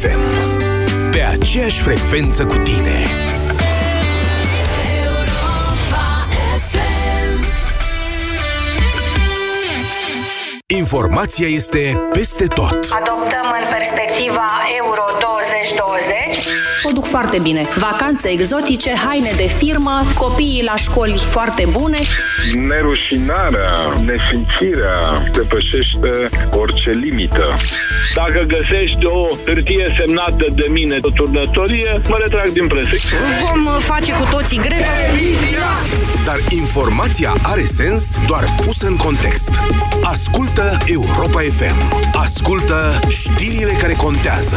FM. Pe aceeași frecvență cu tine. Informația este peste tot. Adoptăm în perspectiva Euro 2020. O duc foarte bine. Vacanțe exotice, haine de firmă, copiii la școli foarte bune. Nerușinarea, nesimțirea depășește orice limită. Dacă găsești o hârtie semnată de mine o turnătorie, mă retrag din presă. Vom face cu toții grevă. Dar informația are sens doar pusă în context. Ascultă Europa FM. Ascultă știrile care contează.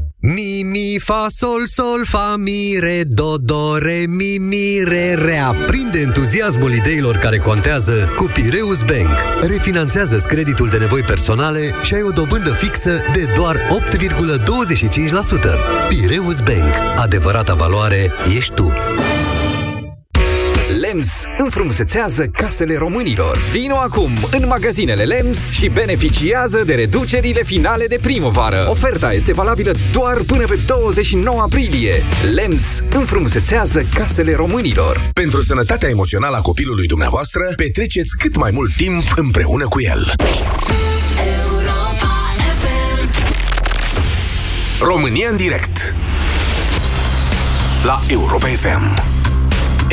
Mi, mi, fa, sol, sol, fa, mi, re, do, do, re, mi, mi, re, re. Aprinde entuziasmul ideilor care contează cu Pireus Bank. Refinanțează creditul de nevoi personale și ai o dobândă fixă de doar 8,25%. Pireus Bank. Adevărata valoare ești tu. LEMS înfrumusețează casele românilor. Vino acum în magazinele LEMS și beneficiază de reducerile finale de primăvară. Oferta este valabilă doar până pe 29 aprilie. LEMS înfrumusețează casele românilor. Pentru sănătatea emoțională a copilului dumneavoastră, petreceți cât mai mult timp împreună cu el. România în direct La Europa FM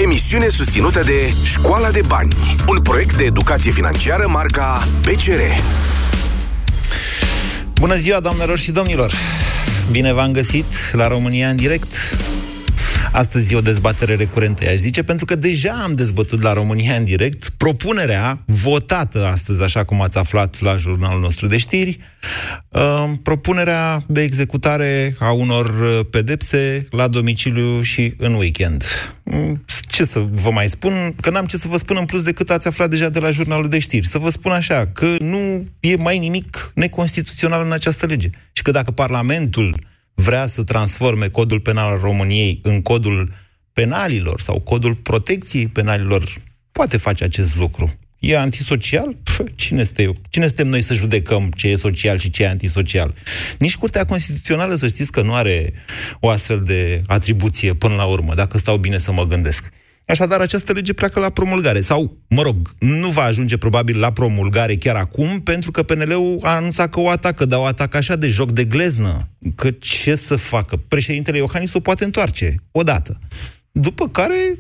Emisiune susținută de Școala de Bani Un proiect de educație financiară marca PCR Bună ziua, doamnelor și domnilor! Bine v-am găsit la România în direct. Astăzi e o dezbatere recurentă, aș zice, pentru că deja am dezbătut la România în direct propunerea votată astăzi, așa cum ați aflat la jurnalul nostru de știri, uh, propunerea de executare a unor uh, pedepse la domiciliu și în weekend. Mm, Ce să vă mai spun? Că n-am ce să vă spun în plus decât ați aflat deja de la jurnalul de știri. Să vă spun așa, că nu e mai nimic neconstituțional în această lege. Și că dacă Parlamentul vrea să transforme codul penal al României în codul penalilor sau codul protecției penalilor, poate face acest lucru. E antisocial? Pf, cine, este eu? cine suntem noi să judecăm ce e social și ce e antisocial? Nici Curtea Constituțională să știți că nu are o astfel de atribuție până la urmă, dacă stau bine să mă gândesc. Așadar, această lege pleacă la promulgare. Sau, mă rog, nu va ajunge probabil la promulgare chiar acum, pentru că PNL-ul a anunțat că o atacă, dar o atacă așa de joc de gleznă. Că ce să facă? Președintele Iohannis o poate întoarce, odată. După care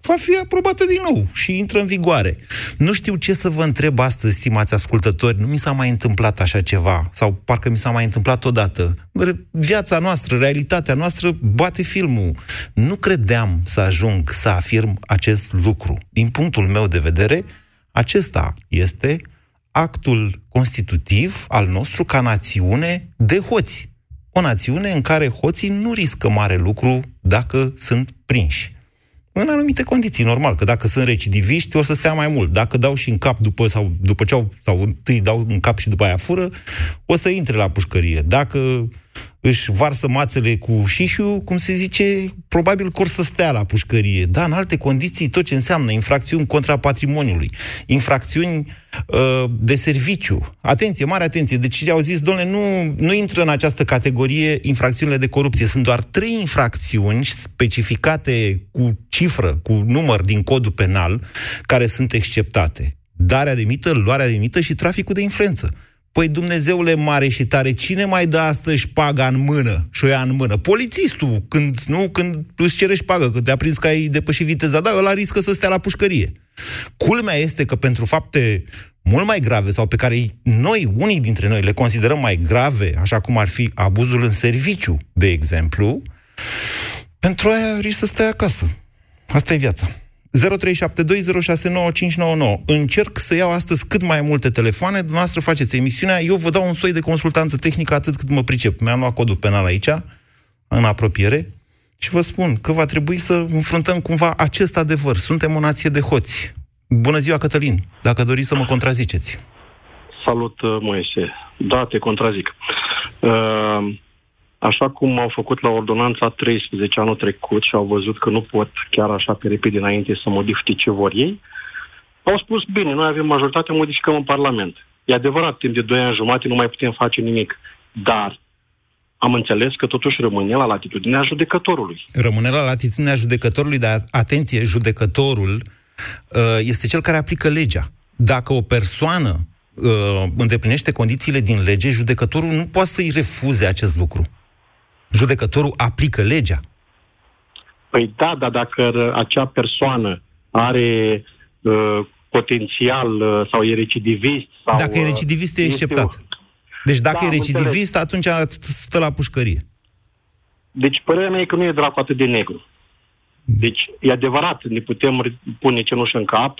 va fi aprobată din nou și intră în vigoare. Nu știu ce să vă întreb astăzi, stimați ascultători, nu mi s-a mai întâmplat așa ceva, sau parcă mi s-a mai întâmplat odată. Viața noastră, realitatea noastră bate filmul. Nu credeam să ajung să afirm acest lucru. Din punctul meu de vedere, acesta este actul constitutiv al nostru ca națiune de hoți. O națiune în care hoții nu riscă mare lucru dacă sunt prinși în anumite condiții, normal, că dacă sunt recidiviști, o să stea mai mult. Dacă dau și în cap după, sau după ce au, sau întâi dau în cap și după aia fură, o să intre la pușcărie. Dacă își varsă mațele cu șișu, cum se zice, probabil că or să stea la pușcărie. Da, în alte condiții, tot ce înseamnă infracțiuni contra patrimoniului, infracțiuni uh, de serviciu. Atenție, mare atenție. Deci au zis, domnule, nu, nu intră în această categorie infracțiunile de corupție. Sunt doar trei infracțiuni specificate cu cifră, cu număr din codul penal, care sunt exceptate. Darea de mită, luarea de mită și traficul de influență. Păi Dumnezeule mare și tare, cine mai dă astăzi șpaga în mână și o ia în mână? Polițistul, când, nu, când îți cere șpagă, că te-a prins că ai depășit viteza, da, ăla riscă să stea la pușcărie. Culmea este că pentru fapte mult mai grave sau pe care noi, unii dintre noi, le considerăm mai grave, așa cum ar fi abuzul în serviciu, de exemplu, pentru aia riscă să stai acasă. Asta e viața. 0372069599. Încerc să iau astăzi cât mai multe telefoane, dumneavoastră faceți emisiunea, eu vă dau un soi de consultanță tehnică atât cât mă pricep. Mi-am luat codul penal aici, în apropiere, și vă spun că va trebui să înfruntăm cumva acest adevăr. Suntem o nație de hoți. Bună ziua, Cătălin. Dacă doriți să mă contraziceți. Salut, uh, Moise. Da, te contrazic. Uh, așa cum au făcut la ordonanța 13 anul trecut și au văzut că nu pot chiar așa pe repede înainte să modifice ce vor ei, au spus, bine, noi avem majoritate, modificăm în Parlament. E adevărat, timp de 2 ani jumate nu mai putem face nimic. Dar am înțeles că totuși rămâne la latitudinea judecătorului. Rămâne la latitudinea judecătorului, dar atenție, judecătorul uh, este cel care aplică legea. Dacă o persoană uh, îndeplinește condițiile din lege, judecătorul nu poate să-i refuze acest lucru. Judecătorul aplică legea. Păi da, dar dacă acea persoană are uh, potențial uh, sau e recidivist sau... Dacă e recidivist, e exceptat. Deci dacă da, e recidivist, atunci stă la pușcărie. Deci părerea mea e că nu e dracu atât de negru. Deci e adevărat, ne putem pune cenușă în cap,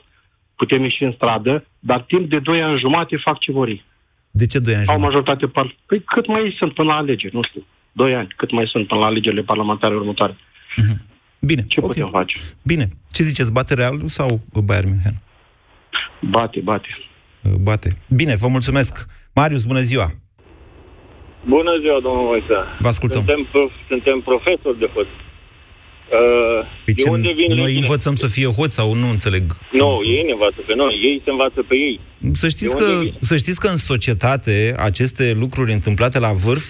putem ieși în stradă, dar timp de 2 ani jumate fac ce vor De ce 2 ani Au majoritate par... Păi cât mai sunt până la alegeri, nu știu. 2 ani, cât mai sunt până la alegerile parlamentare următoare. Uh-huh. Bine. Ce okay. putem face? Bine. Ce ziceți, bate Realul sau Bayern München? Bate, bate. Bate. Bine, vă mulțumesc. Marius, bună ziua! Bună ziua, domnul Moise. Vă ascultăm. Suntem, prof, suntem profesori de fotbal. Uh, păi ce, unde vin noi legile? învățăm să fie hoți sau nu înțeleg? Nu, ei ne învață pe noi, ei se învață pe ei. Să știți, că, să știți că în societate aceste lucruri întâmplate la vârf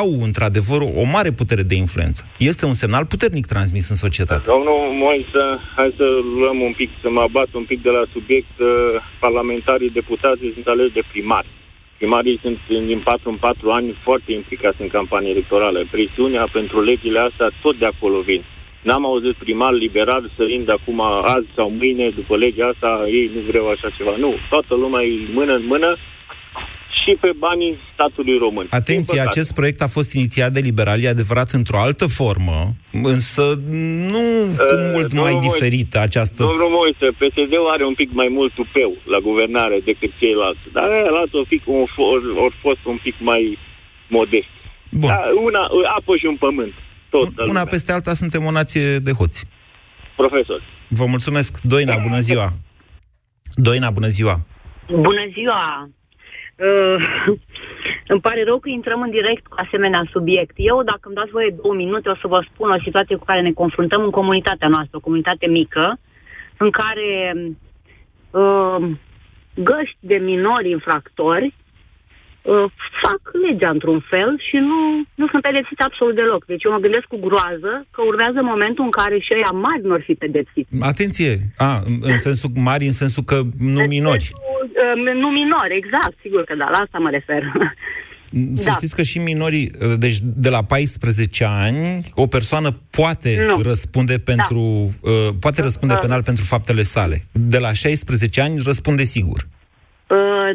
au într-adevăr o mare putere de influență. Este un semnal puternic transmis în societate. Domnul Moise, hai să luăm un pic, să mă abat un pic de la subiect. Uh, parlamentarii deputații sunt aleși de primari. Primarii sunt din 4 în 4 ani foarte implicați în campanie electorală. Presiunea pentru legile astea tot de acolo vin. N-am auzit primar liberal sărind acum azi sau mâine după legea asta, ei nu vreau așa ceva. Nu, toată lumea e mână în mână și pe banii statului român. Atenție, acest proiect a fost inițiat de liberali, adevărat, într-o altă formă, însă nu cu uh, mult mai Moise, diferită această... Domnul Moise, PSD-ul are un pic mai mult tupeu la guvernare decât ceilalți, dar ălalți au, pic, au fost un pic mai modest. Bun. Dar una, apă și un pământ. Tot Una lumea. peste alta suntem o nație de hoți. Profesor. Vă mulțumesc. Doina, bună ziua. Doina, bună ziua. Bună ziua. Uh, îmi pare rău că intrăm în direct cu asemenea subiect. Eu, dacă îmi dați voie două minute, o să vă spun o situație cu care ne confruntăm în comunitatea noastră, o comunitate mică, în care uh, găști de minori infractori uh, fac legea într-un fel și nu, nu sunt pedepsiți absolut deloc. Deci eu mă gândesc cu groază că urmează momentul în care și ăia mari nu ar fi pedepsiți. Atenție! A, în sensul mari, în sensul că nu minori. Uh, nu minori, exact, sigur că da, la asta mă refer. Să da. știți că și minorii, uh, deci de la 14 ani, o persoană poate nu. răspunde da. pentru, da. uh, poate răspunde uh. penal pentru faptele sale. De la 16 ani răspunde sigur. Uh,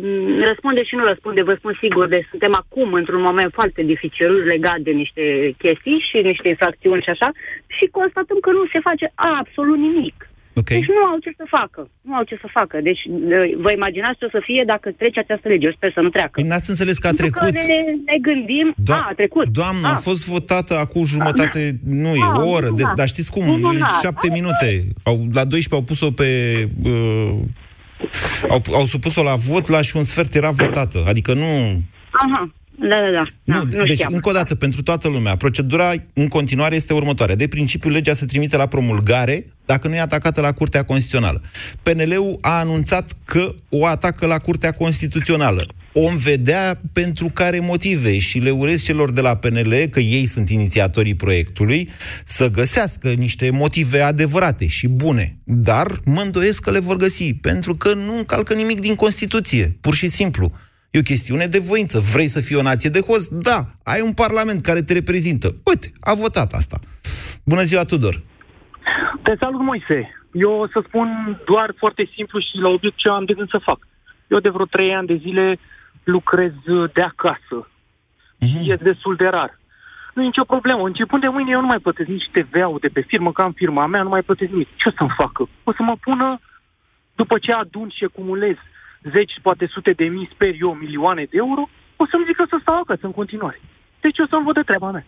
răspunde și nu răspunde, vă spun sigur, deci suntem acum într-un moment foarte dificil legat de niște chestii și niște infracțiuni și așa și constatăm că nu se face absolut nimic. Okay. Deci nu au ce să facă. Nu au ce să facă. Deci uh, vă imaginați ce o să fie dacă trece această lege. Eu sper să nu treacă. Păi n-ați înțeles că a trecut. Că ne, ne gândim... Do- a, a trecut. Doamnă, a. a fost votată acum jumătate, nu e, o oră. De, dar știți cum? Șapte minute. Au, la 12 au pus-o pe... Uh, au, au supus-o la vot, la și un sfert era votată. Adică nu... Aha. Da, da, da. Nu, da, nu deci, știam. încă o dată, pentru toată lumea, procedura în continuare este următoarea. De principiu, legea se trimite la promulgare dacă nu e atacată la Curtea Constituțională. PNL-ul a anunțat că o atacă la Curtea Constituțională om vedea pentru care motive și le urez celor de la PNL, că ei sunt inițiatorii proiectului, să găsească niște motive adevărate și bune. Dar mă îndoiesc că le vor găsi, pentru că nu încalcă nimic din Constituție, pur și simplu. E o chestiune de voință. Vrei să fii o nație de host? Da. Ai un parlament care te reprezintă. Uite, a votat asta. Bună ziua, Tudor! Te salut, Moise. Eu o să spun doar foarte simplu și la obiect ce am de gând să fac. Eu de vreo trei ani de zile lucrez de acasă. Uh-huh. E destul de rar. Nu e nicio problemă. Începând de mâine eu nu mai plătesc nici TVA-ul de pe firmă, că am firma mea, nu mai plătesc nimic. Ce o să-mi facă? O să mă pună, după ce adun și acumulez zeci, poate sute de mii, sper eu, milioane de euro, o să-mi zică să stau acasă în continuare. Deci o să-mi văd de treaba mea.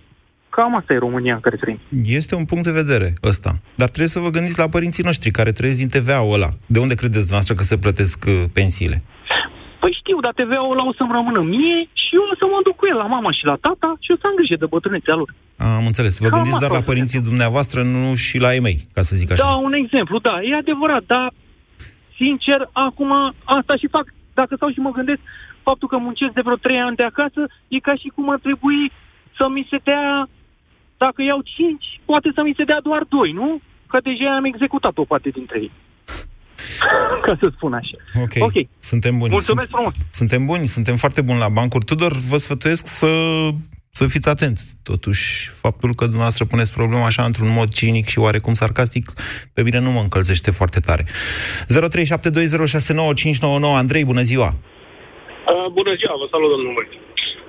Cam asta e România în care trăim. Este un punct de vedere ăsta. Dar trebuie să vă gândiți la părinții noștri care trăiesc din TVA-ul ăla. De unde credeți noastră că se plătesc uh, pensiile? Păi știu, dar TVA-ul ăla o să-mi rămână mie și eu o să mă duc cu el la mama și la tata și o să am grijă de bătrânețea lor. Am înțeles. Vă Cam gândiți asta doar la o să părinții dumneavoastră, nu și la ei mei, ca să zic așa. Da, un exemplu, da, e adevărat, dar sincer, acum asta și fac, dacă stau și mă gândesc, faptul că muncesc de vreo trei ani de acasă, e ca și cum ar trebui să mi se dea, dacă iau cinci, poate să mi se dea doar doi, nu? Că deja am executat o parte dintre ei. Ca să spun așa. Ok. Ok. Suntem buni. Mulțumesc Sunt- frumos. Suntem buni, suntem foarte buni la bancuri. Tudor, vă sfătuiesc să, să fiți atenți. Totuși, faptul că dumneavoastră puneți problema așa într-un mod cinic și oarecum sarcastic, pe mine nu mă încălzește foarte tare. 0372069599 Andrei, bună ziua! Uh, bună ziua, vă salut, domnul Mări.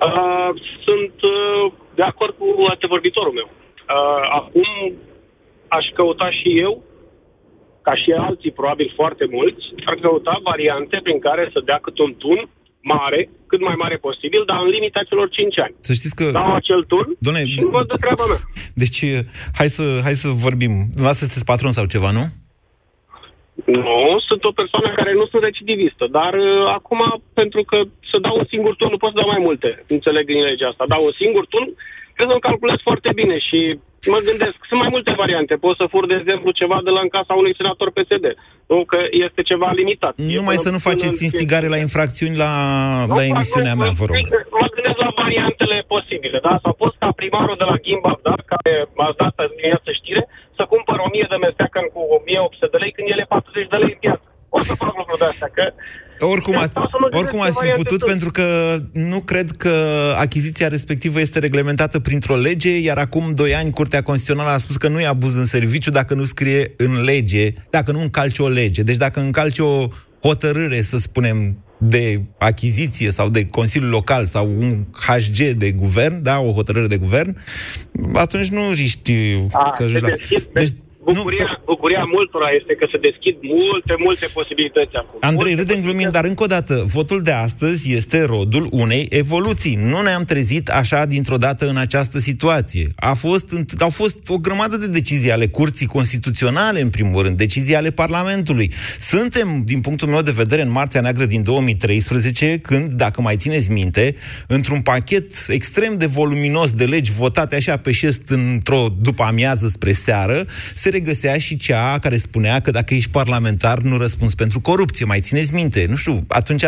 Uh, sunt uh, de acord cu antevorbitorul meu. Uh, acum aș căuta și eu, ca și alții, probabil foarte mulți, ar căuta variante prin care să dea cât un tun mare, cât mai mare posibil, dar în limita celor 5 ani. Să știți că... Dau acel turn Doamne, și văd de treaba mea. Deci, hai să, hai să vorbim. Dumneavoastră sunteți patron sau ceva, nu? Nu, sunt o persoană care nu sunt recidivistă, dar uh, acum, pentru că să dau un singur turn, nu pot să dau mai multe, înțeleg din legea asta. Dau un singur turn, cred că îmi calculez foarte bine și mă gândesc, sunt mai multe variante. Pot să fur, de exemplu, ceva de la în casa unui senator PSD. Nu, că este ceva limitat. E Numai până- să nu până faceți în- instigare la infracțiuni la, Nu la fac, emisiunea nu, mea, vă rog. Mă gândesc la variantele posibile, da? Sau pot ca primarul de la Ghimbab, da? Care m-a dat azi dimineață știre, să cumpăr 1000 de mesteacăn cu 1800 de lei când ele 40 de lei în piață. O să fac lucruri de astea, că Oricum, a, oricum ați fi putut, pentru că nu cred că achiziția respectivă este reglementată printr-o lege, iar acum doi ani Curtea Constituțională a spus că nu e abuz în serviciu dacă nu scrie în lege, dacă nu încalci o lege. Deci dacă încalci o hotărâre, să spunem, de achiziție sau de Consiliul Local sau un HG de guvern, da, o hotărâre de guvern, atunci nu riști A, să ajungi se la... deschid, deci, bucuria, bucuria multora este că se deschid multe, multe posibilități acum. Andrei, râdem glumind, dar încă o dată, votul de astăzi este rodul unei evoluții. Nu ne-am trezit așa dintr-o dată în această situație. A fost, au fost o grămadă de decizii ale Curții Constituționale, în primul rând, decizii ale Parlamentului. Suntem, din punctul meu de vedere, în Marțea Neagră din 2013, când, dacă mai țineți minte, într-un pachet extrem de voluminos de legi votate așa pe șest într-o după amiază spre seară, se regăsea și cea care spunea că dacă ești parlamentar, nu răspunzi pentru corupție. Mai țineți minte? Nu știu, atunci...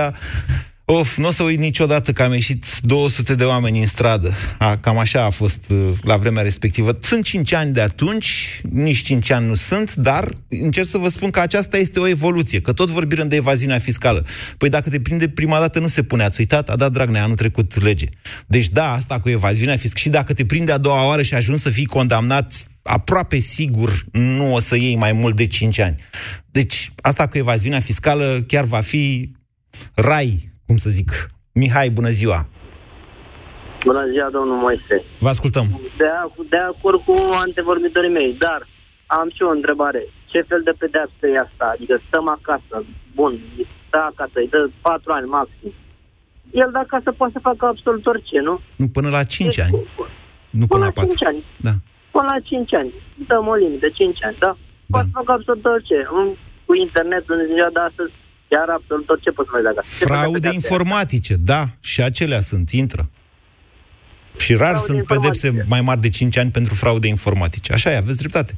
Of, nu o să uit niciodată că am ieșit 200 de oameni în stradă. A, cam așa a fost uh, la vremea respectivă. Sunt 5 ani de atunci, nici 5 ani nu sunt, dar încerc să vă spun că aceasta este o evoluție, că tot vorbim de evaziunea fiscală. Păi dacă te prinde prima dată nu se pune, ați uitat, a dat Dragnea anul trecut lege. Deci da, asta cu evaziunea fiscală și dacă te prinde a doua oară și ajungi să fii condamnat aproape sigur nu o să iei mai mult de 5 ani. Deci, asta cu evaziunea fiscală chiar va fi rai, cum să zic. Mihai, bună ziua! Bună ziua, domnul Moise. Vă ascultăm. De, a- de acord cu antevorbitorii mei, dar am și o întrebare. Ce fel de pedeapsă e asta? Adică stăm acasă, bun, stă acasă, îi dă patru ani maxim. El de acasă poate să facă absolut orice, nu? Nu, până la 5 ani. Nu Până până la la 4. 5 ani. Da. Până la 5 ani. Dăm o limită, 5 ani, da? Poate să facă absolut orice. În- Cu internetul în ziua de astăzi, chiar absolut orice poți să faci de acasă. Ce fel de Fraude pedeapsă e? informatice, da, și acelea sunt, intră. Și rar Fraude sunt pedepse informatice. mai mari de 5 ani pentru fraude informatice. Așa e, aveți dreptate.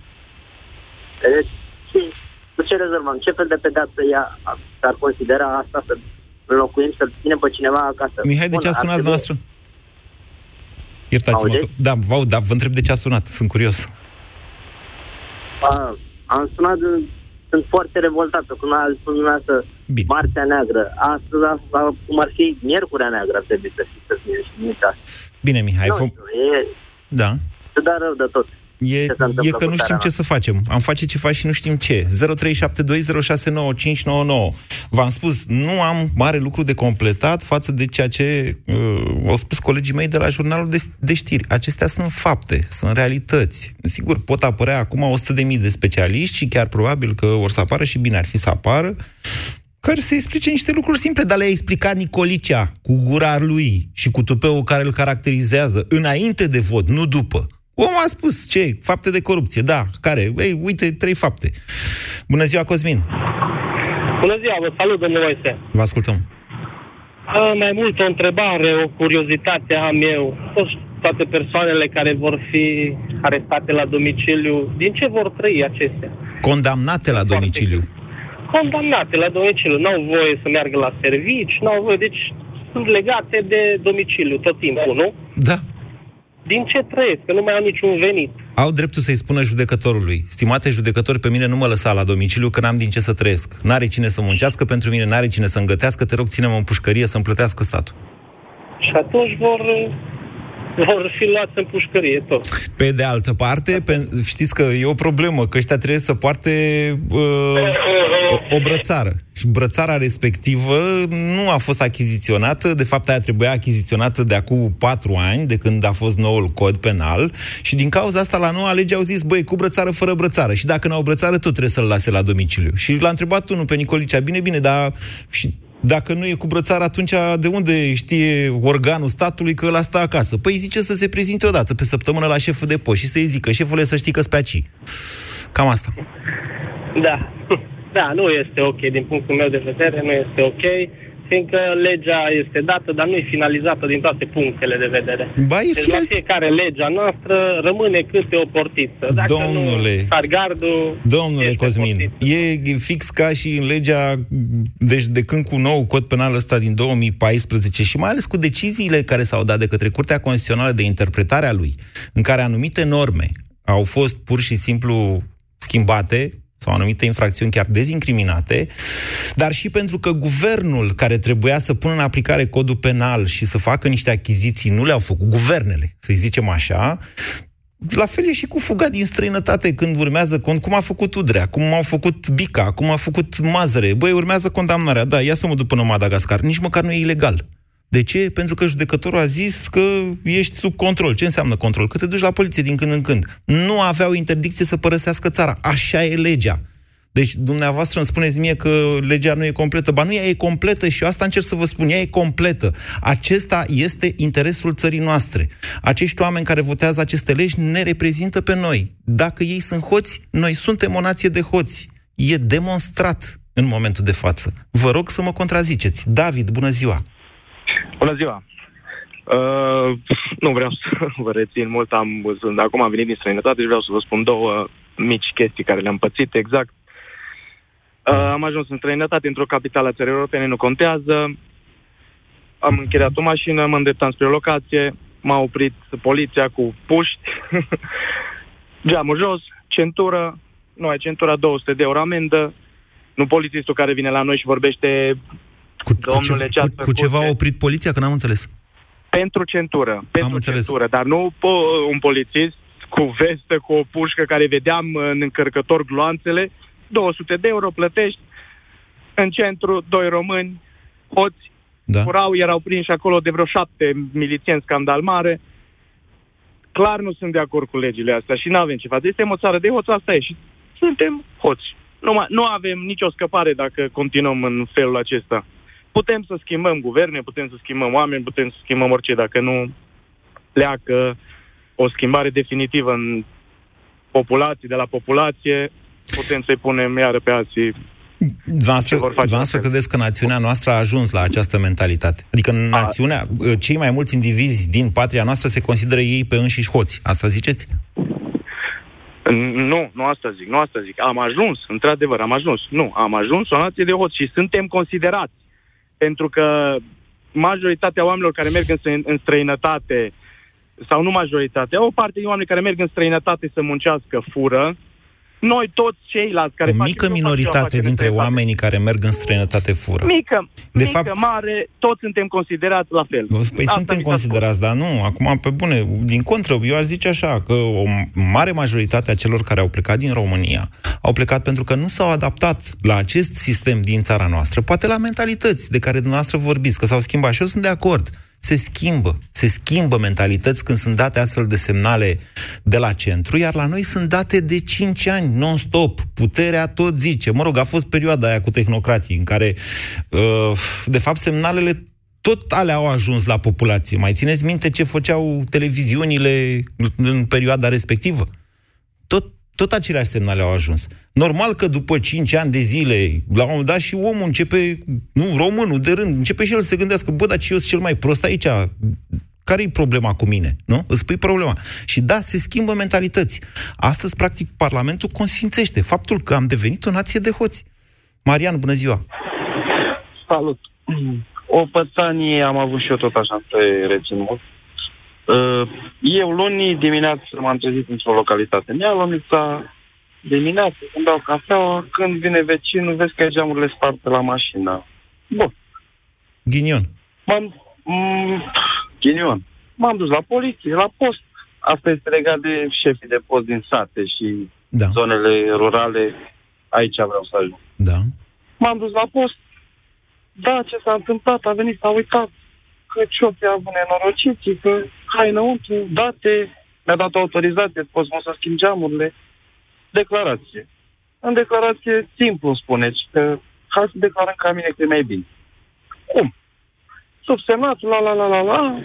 Deci, ce- cu ce rezolvăm? Ce fel de pedeapsă ea ar considera asta să înlocuim, să ținem pe cineva acasă? Mihai, de Bun, ce ați ar sunat trebui- noastră? Iertați-mă că... Auziți? Da, vă aud, dar vă întreb de ce a sunat. Sunt curios. A, am sunat, sunt foarte revoltată, cum a spus dumneavoastră, Marțea Neagră. Astăzi, a, a, cum ar fi Miercurea Neagră, ar trebui să fie, să fie și nu uitați. Bine, Mihai, Nu vom... știu, e, Da. se dă rău de tot. E, Ce se întâmplă e că cu nu țara știm ce să facem. Am face ceva și nu știm ce. 0372069599. V-am spus, nu am mare lucru de completat față de ceea ce uh, au spus colegii mei de la jurnalul de, de știri. Acestea sunt fapte, sunt realități. Sigur, pot apărea acum 100.000 de specialiști și chiar probabil că or să apară și bine ar fi să apară care să explice niște lucruri simple, dar le-a explicat Nicolicea cu gura lui și cu tupeul care îl caracterizează înainte de vot, nu după. Omul a spus, ce, fapte de corupție, da, care? Ei, uite, trei fapte. Bună ziua, Cosmin! Bună ziua, vă salut, domnule Moise. Vă ascultăm. A, mai mult o întrebare, o curiozitate am eu. Toți, toate persoanele care vor fi arestate la domiciliu, din ce vor trăi acestea? Condamnate la domiciliu. Condamnate la domiciliu. N-au voie să meargă la servici, n-au voie, deci sunt legate de domiciliu tot timpul, nu? Da. Din ce trăiesc? Că nu mai au niciun venit. Au dreptul să-i spună judecătorului. Stimate judecători, pe mine nu mă lăsa la domiciliu, că n-am din ce să trăiesc. N-are cine să muncească pentru mine, n-are cine să îngătească, te rog, ține-mă în pușcărie să-mi plătească statul. Și atunci vor, vor fi luați în pușcărie tot. Pe de altă parte, pe, știți că e o problemă, că ăștia trebuie să poarte uh, o, o brățară. Și brățara respectivă nu a fost achiziționată, de fapt aia trebuia achiziționată de acum patru ani, de când a fost noul cod penal, și din cauza asta la noua lege au zis, băi, cu brățară, fără brățară. Și dacă n-au brățară, tot trebuie să-l lase la domiciliu. Și l-a întrebat unul pe Nicolicea, bine, bine, dar și dacă nu e cu brățară, atunci de unde știe organul statului că ăla stă acasă? Păi zice să se prezinte odată pe săptămână la șeful de poșt și să-i zică, șefule, să știi că pe aci. Cam asta. Da. Da, nu este ok. Din punctul meu de vedere, nu este ok fiindcă legea este dată, dar nu e finalizată din toate punctele de vedere. Ba, e deci final... la fiecare legea noastră rămâne câte o portiță. Dacă Domnule, nu, gardul Domnule Cosmin, portiță. e fix ca și în legea, deci de când cu nou cod penal ăsta din 2014 și mai ales cu deciziile care s-au dat de către Curtea Constituțională de interpretare a lui, în care anumite norme au fost pur și simplu schimbate, sau anumite infracțiuni chiar dezincriminate, dar și pentru că guvernul care trebuia să pună în aplicare codul penal și să facă niște achiziții nu le-au făcut, guvernele, să zicem așa, la fel e și cu fuga din străinătate când urmează cont, cum a făcut Udrea, cum au făcut Bica, cum a făcut Mazăre. Băi, urmează condamnarea, da, ia să mă duc până în Madagascar. Nici măcar nu e ilegal. De ce? Pentru că judecătorul a zis că ești sub control. Ce înseamnă control? Că te duci la poliție din când în când. Nu aveau interdicție să părăsească țara. Așa e legea. Deci, dumneavoastră îmi spuneți mie că legea nu e completă. Ba nu, ea e completă și eu asta încerc să vă spun. Ea e completă. Acesta este interesul țării noastre. Acești oameni care votează aceste legi ne reprezintă pe noi. Dacă ei sunt hoți, noi suntem o nație de hoți. E demonstrat în momentul de față. Vă rog să mă contraziceți. David, bună ziua! Bună ziua! Uh, nu vreau să vă rețin mult, am, sunt, acum am venit din străinătate și vreau să vă spun două mici chestii care le-am pățit exact. Uh, am ajuns în străinătate, într-o capitală a țării europene, nu contează. Am închiriat o mașină, mă îndreptam spre o locație, m-a oprit poliția cu puști, geamul jos, centură, nu ai centura, 200 de euro amendă, nu polițistul care vine la noi și vorbește cu, Domnule, cu, ce, cu, cu ceva a oprit poliția? Că n-am înțeles. Pentru centură. Pentru Am înțeles. centură, dar nu po- un polițist cu vestă, cu o pușcă care vedeam în încărcător gloanțele, 200 de euro plătești, în centru, doi români, hoți, da. curau, erau prinși acolo de vreo șapte milițienți scandal mare. Clar nu sunt de acord cu legile astea și nu avem ce face. Este o țară de hoți, asta e. Și suntem hoți. Nu, mai, nu avem nicio scăpare dacă continuăm în felul acesta putem să schimbăm guverne, putem să schimbăm oameni, putem să schimbăm orice, dacă nu pleacă o schimbare definitivă în populație, de la populație, putem să-i punem iară pe alții Dumneavoastră credeți că națiunea noastră a ajuns la această mentalitate? Adică națiunea, cei mai mulți indivizi din patria noastră se consideră ei pe înșiși hoți. Asta ziceți? Nu, nu asta zic, nu asta zic. Am ajuns, într-adevăr, am ajuns. Nu, am ajuns o nație de hoți și suntem considerați pentru că majoritatea oamenilor care merg în, în străinătate, sau nu majoritatea, o parte din oameni care merg în străinătate să muncească fură, noi toți ceilalți care O mică minoritate dintre oamenii care merg în străinătate fură. Mică, de mică, fapt, mare, toți suntem considerați la fel. Păi Asta suntem considerați, dar nu, acum pe bune, din contră, eu aș zice așa, că o mare majoritate a celor care au plecat din România au plecat pentru că nu s-au adaptat la acest sistem din țara noastră, poate la mentalități de care dumneavoastră vorbiți, că s-au schimbat și eu sunt de acord se schimbă. Se schimbă mentalități când sunt date astfel de semnale de la centru, iar la noi sunt date de 5 ani, non-stop. Puterea tot zice. Mă rog, a fost perioada aia cu tehnocrații, în care, uh, de fapt, semnalele tot alea au ajuns la populație. Mai țineți minte ce făceau televiziunile în perioada respectivă? Tot, tot aceleași semnale au ajuns. Normal că după 5 ani de zile, la un moment dat și omul începe, nu, românul de rând, începe și el să se gândească, bă, dar ce eu sunt cel mai prost aici? care e problema cu mine? Nu? Îți pui problema. Și da, se schimbă mentalități. Astăzi, practic, Parlamentul consfințește faptul că am devenit o nație de hoți. Marian, bună ziua! Salut! O pățanie am avut și eu tot așa pe reținut. Uh, eu luni dimineață m-am trezit într-o localitate. Mi-a luat dimineață, când dau cafeaua, când vine vecinul, vezi că geamurile sparte la mașină. Bun. Ghinion. M-am... M- ghinion. M-am dus la poliție, la post. Asta este legat de șefii de post din sate și da. zonele rurale. Aici vreau să ajung. Da. M-am dus la post. Da, ce s-a întâmplat? A venit, s-a uitat că ciopii avut nenorociții, că hai înăuntru, date, mi-a dat o autorizație, poți să schimb geamurile. Declarație. În declarație simplu spuneți că hai să declarăm ca mine că e mai bine. Cum? Subsemnat, la la la la la,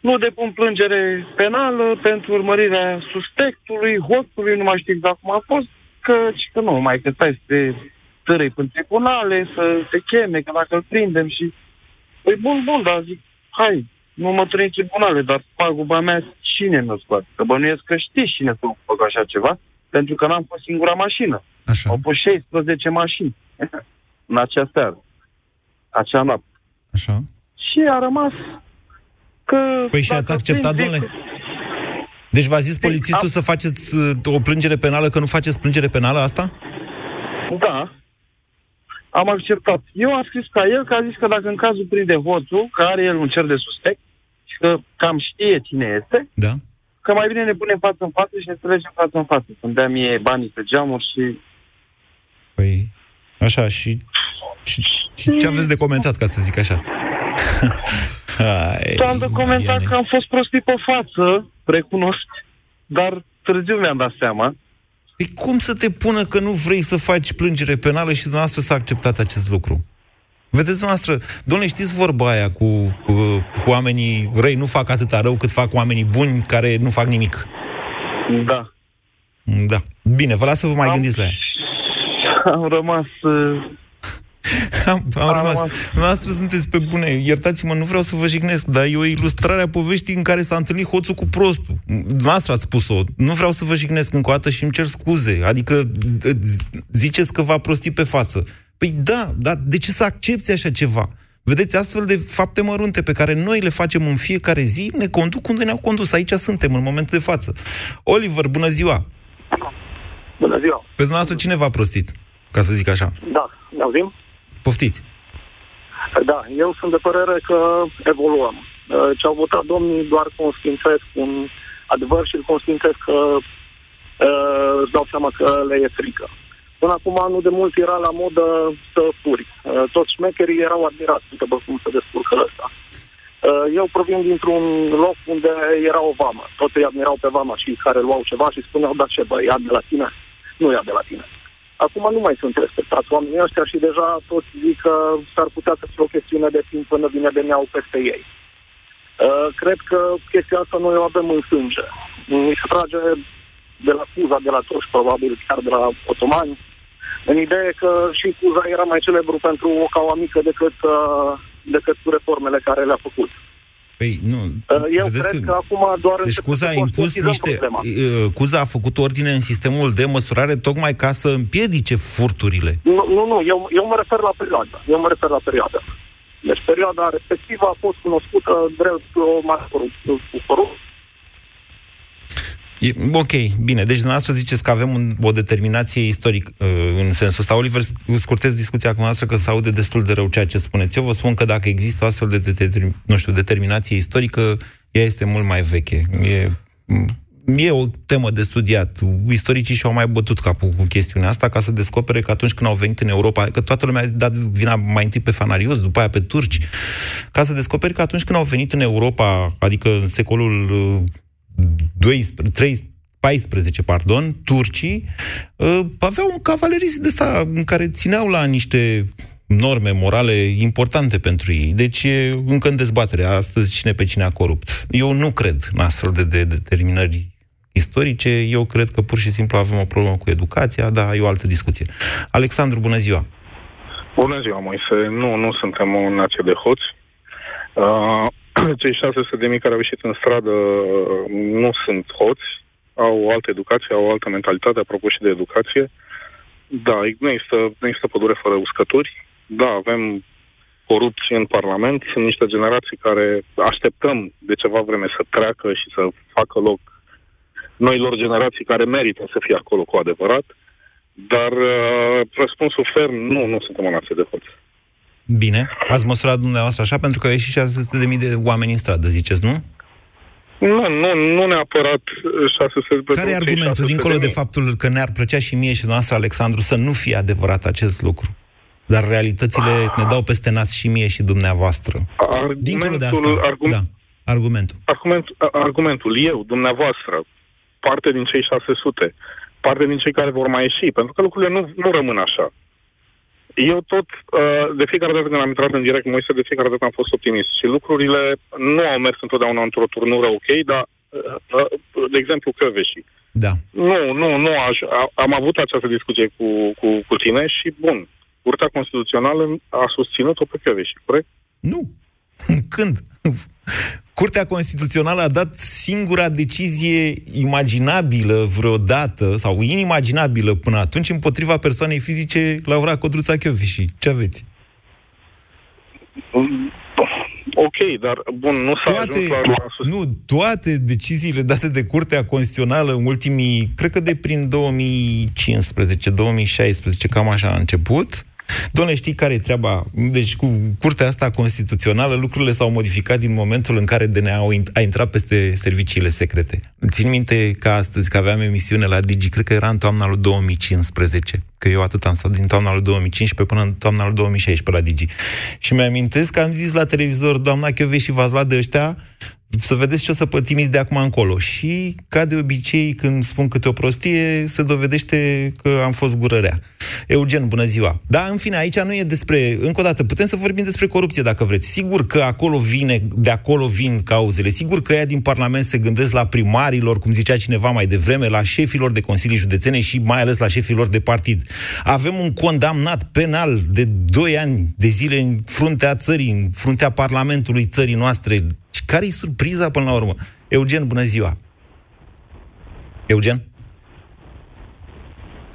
nu depun plângere penală pentru urmărirea suspectului, hoțului, nu mai știu exact cum a fost, că, că nu, mai că stai să te tărâi în tribunale, să se cheme, că dacă îl prindem și... Păi bun, bun, dar zic, hai, nu mă trăi în tribunale, dar paguba mea cine mi-o scoate? Că bănuiesc că știți cine să facă așa ceva, pentru că n-am fost singura mașină. Așa. Au fost 16 mașini în acea seară, acea noapte. Așa. Și a rămas că... Păi și ați acceptat, domnule? Deci v-a zis polițistul am... să faceți uh, o plângere penală, că nu faceți plângere penală asta? Da. Am acceptat. Eu am scris ca el că a zis că dacă în cazul prinde hoțul, că are el un cer de suspect și că cam știe cine este, da. că mai bine ne punem față în față și ne înțelegem față în față. Să-mi dea mie banii pe geamuri și... Păi, așa, și, și, și ce aveți de comentat, ca să zic așa? Hai, am de comentat că am fost prostit pe față, recunosc, dar târziu mi-am dat seama. Păi cum să te pună că nu vrei să faci plângere penală și dumneavoastră să acceptați acest lucru? Vedeți dumneavoastră, domnule, știți vorba aia cu, cu, cu oamenii răi nu fac atâta rău cât fac oamenii buni care nu fac nimic. Da. Da. Bine, vă las să vă mai am, gândiți la ea. Am rămas uh, am, am rămas. Noastră sunteți pe bune. Iertați-mă, nu vreau să vă jignesc, dar e o ilustrare a poveștii în care s-a întâlnit hoțul cu prostul. Noastră ați spus-o. Nu vreau să vă jignesc încă o dată și îmi cer scuze. Adică ziceți că v-a prostit pe față. Păi da, dar de ce să accepti așa ceva? Vedeți, astfel de fapte mărunte pe care noi le facem în fiecare zi ne conduc unde ne-au condus. Aici suntem, în momentul de față. Oliver, bună ziua! Bună ziua! Pe dumneavoastră cine v-a prostit, ca să zic așa? Da, ne auzim? Poftiți. Da, eu sunt de părere că evoluăm. Uh, ce au votat domnii doar consfințesc un adevăr și îl consfințesc că uh, îți dau seama că le e frică. Până acum, nu de mult era la modă să furi. Uh, toți șmecherii erau admirați, după cum se descurcă ăsta. Eu provin dintr-un loc unde era o vamă. Toți îi admirau pe vama și care luau ceva și spuneau, da ce bă, ia de la tine? Nu ia de la tine. Acum nu mai sunt respectați oamenii ăștia și deja toți zic că s-ar putea să fie o chestiune de timp până vine de neau peste ei. Uh, cred că chestia asta noi o avem în sânge. Mi se trage de la Cuza, de la Toși, probabil chiar de la otomani, în ideea că și Cuza era mai celebru pentru o caua mică decât, uh, decât reformele care le-a făcut. Păi, nu. Uh, eu cred că, că acum doar... Deci Cuza a impus niște... Problema. Uh, Cuza a făcut ordine în sistemul de măsurare tocmai ca să împiedice furturile. Nu, nu, nu. Eu, eu mă refer la perioadă. Eu mă refer la perioadă. Deci perioada respectivă a fost cunoscută drept o mare corupție E, ok, bine. Deci dumneavoastră ziceți că avem un, o determinație istorică uh, în sensul ăsta. Oliver, scurtez discuția cu noastră că se aude destul de rău ceea ce spuneți. Eu vă spun că dacă există o astfel de, de, de nu știu, determinație istorică, ea este mult mai veche. E, e o temă de studiat. Istoricii și-au mai bătut capul cu chestiunea asta ca să descopere că atunci când au venit în Europa, că toată lumea a dat vina mai întâi pe fanarios, după aia pe turci, ca să descopere că atunci când au venit în Europa, adică în secolul uh, 12, 13, 14, pardon, turcii uh, aveau un cavalerism de ăsta în care țineau la niște norme morale importante pentru ei. Deci e încă în dezbatere astăzi cine pe cine a corupt. Eu nu cred în astfel de, de determinări istorice, eu cred că pur și simplu avem o problemă cu educația, dar e o altă discuție. Alexandru, bună ziua! Bună ziua, Moise. Nu, nu suntem o nație de hoți. Uh, cei 600 de mii care au ieșit în stradă uh, nu sunt hoți, au o altă educație, au o altă mentalitate, apropo și de educație. Da, nu există, nu există pădure fără uscături. Da, avem corupție în Parlament, sunt niște generații care așteptăm de ceva vreme să treacă și să facă loc noilor generații care merită să fie acolo cu adevărat. Dar uh, răspunsul ferm, nu, nu suntem o nație de hoți. Bine. Ați măsurat dumneavoastră așa? Pentru că au ieșit 600.000 de oameni în stradă, ziceți, nu? Nu, nu, nu neapărat 600 de Care e argumentul, dincolo de, de faptul că ne-ar plăcea și mie și noastră, Alexandru, să nu fie adevărat acest lucru? Dar realitățile ne dau peste nas și mie și dumneavoastră. Argumentul, dincolo de asta, argu- da, argumentul. Argument, argumentul, eu, dumneavoastră, parte din cei 600, parte din cei care vor mai ieși, pentru că lucrurile nu, nu rămân așa. Eu tot, uh, de fiecare dată când am intrat în direct, Moise, de fiecare dată am fost optimist și lucrurile nu au mers întotdeauna într-o turnură ok, dar, uh, uh, de exemplu, Căveșii. Da. Nu, nu, nu, aș, am avut această discuție cu, cu, cu tine și, bun, Curtea Constituțională a susținut-o pe Căveșii, corect? Nu. Când? Curtea Constituțională a dat singura decizie imaginabilă vreodată, sau inimaginabilă până atunci, împotriva persoanei fizice, Laura Codruța Chioviși. Ce aveți? Ok, dar bun, nu s-a toate, ajuns la... Nu, toate deciziile date de Curtea Constituțională în ultimii, cred că de prin 2015, 2016, cam așa a început, Doamne, știi care e treaba? Deci, cu curtea asta constituțională, lucrurile s-au modificat din momentul în care DNA a intrat peste serviciile secrete. Țin minte că astăzi, că aveam emisiune la Digi, cred că era în toamna lui 2015, că eu atât am stat din toamna lui 2015 până în toamna lui 2016 la Digi. Și mi-amintesc că am zis la televizor, doamna și v-ați luat de ăștia, să vedeți ce o să pătimiți de acum încolo. Și, ca de obicei, când spun câte o prostie, se dovedește că am fost gurărea. Eugen, bună ziua! Da, în fine, aici nu e despre... Încă o dată, putem să vorbim despre corupție, dacă vreți. Sigur că acolo vine, de acolo vin cauzele. Sigur că ea din Parlament se gândesc la primarilor, cum zicea cineva mai devreme, la șefilor de consilii județene și mai ales la șefilor de partid. Avem un condamnat penal de 2 ani de zile în fruntea țării, în fruntea Parlamentului țării noastre, și care e surpriza până la urmă? Eugen, bună ziua! Eugen?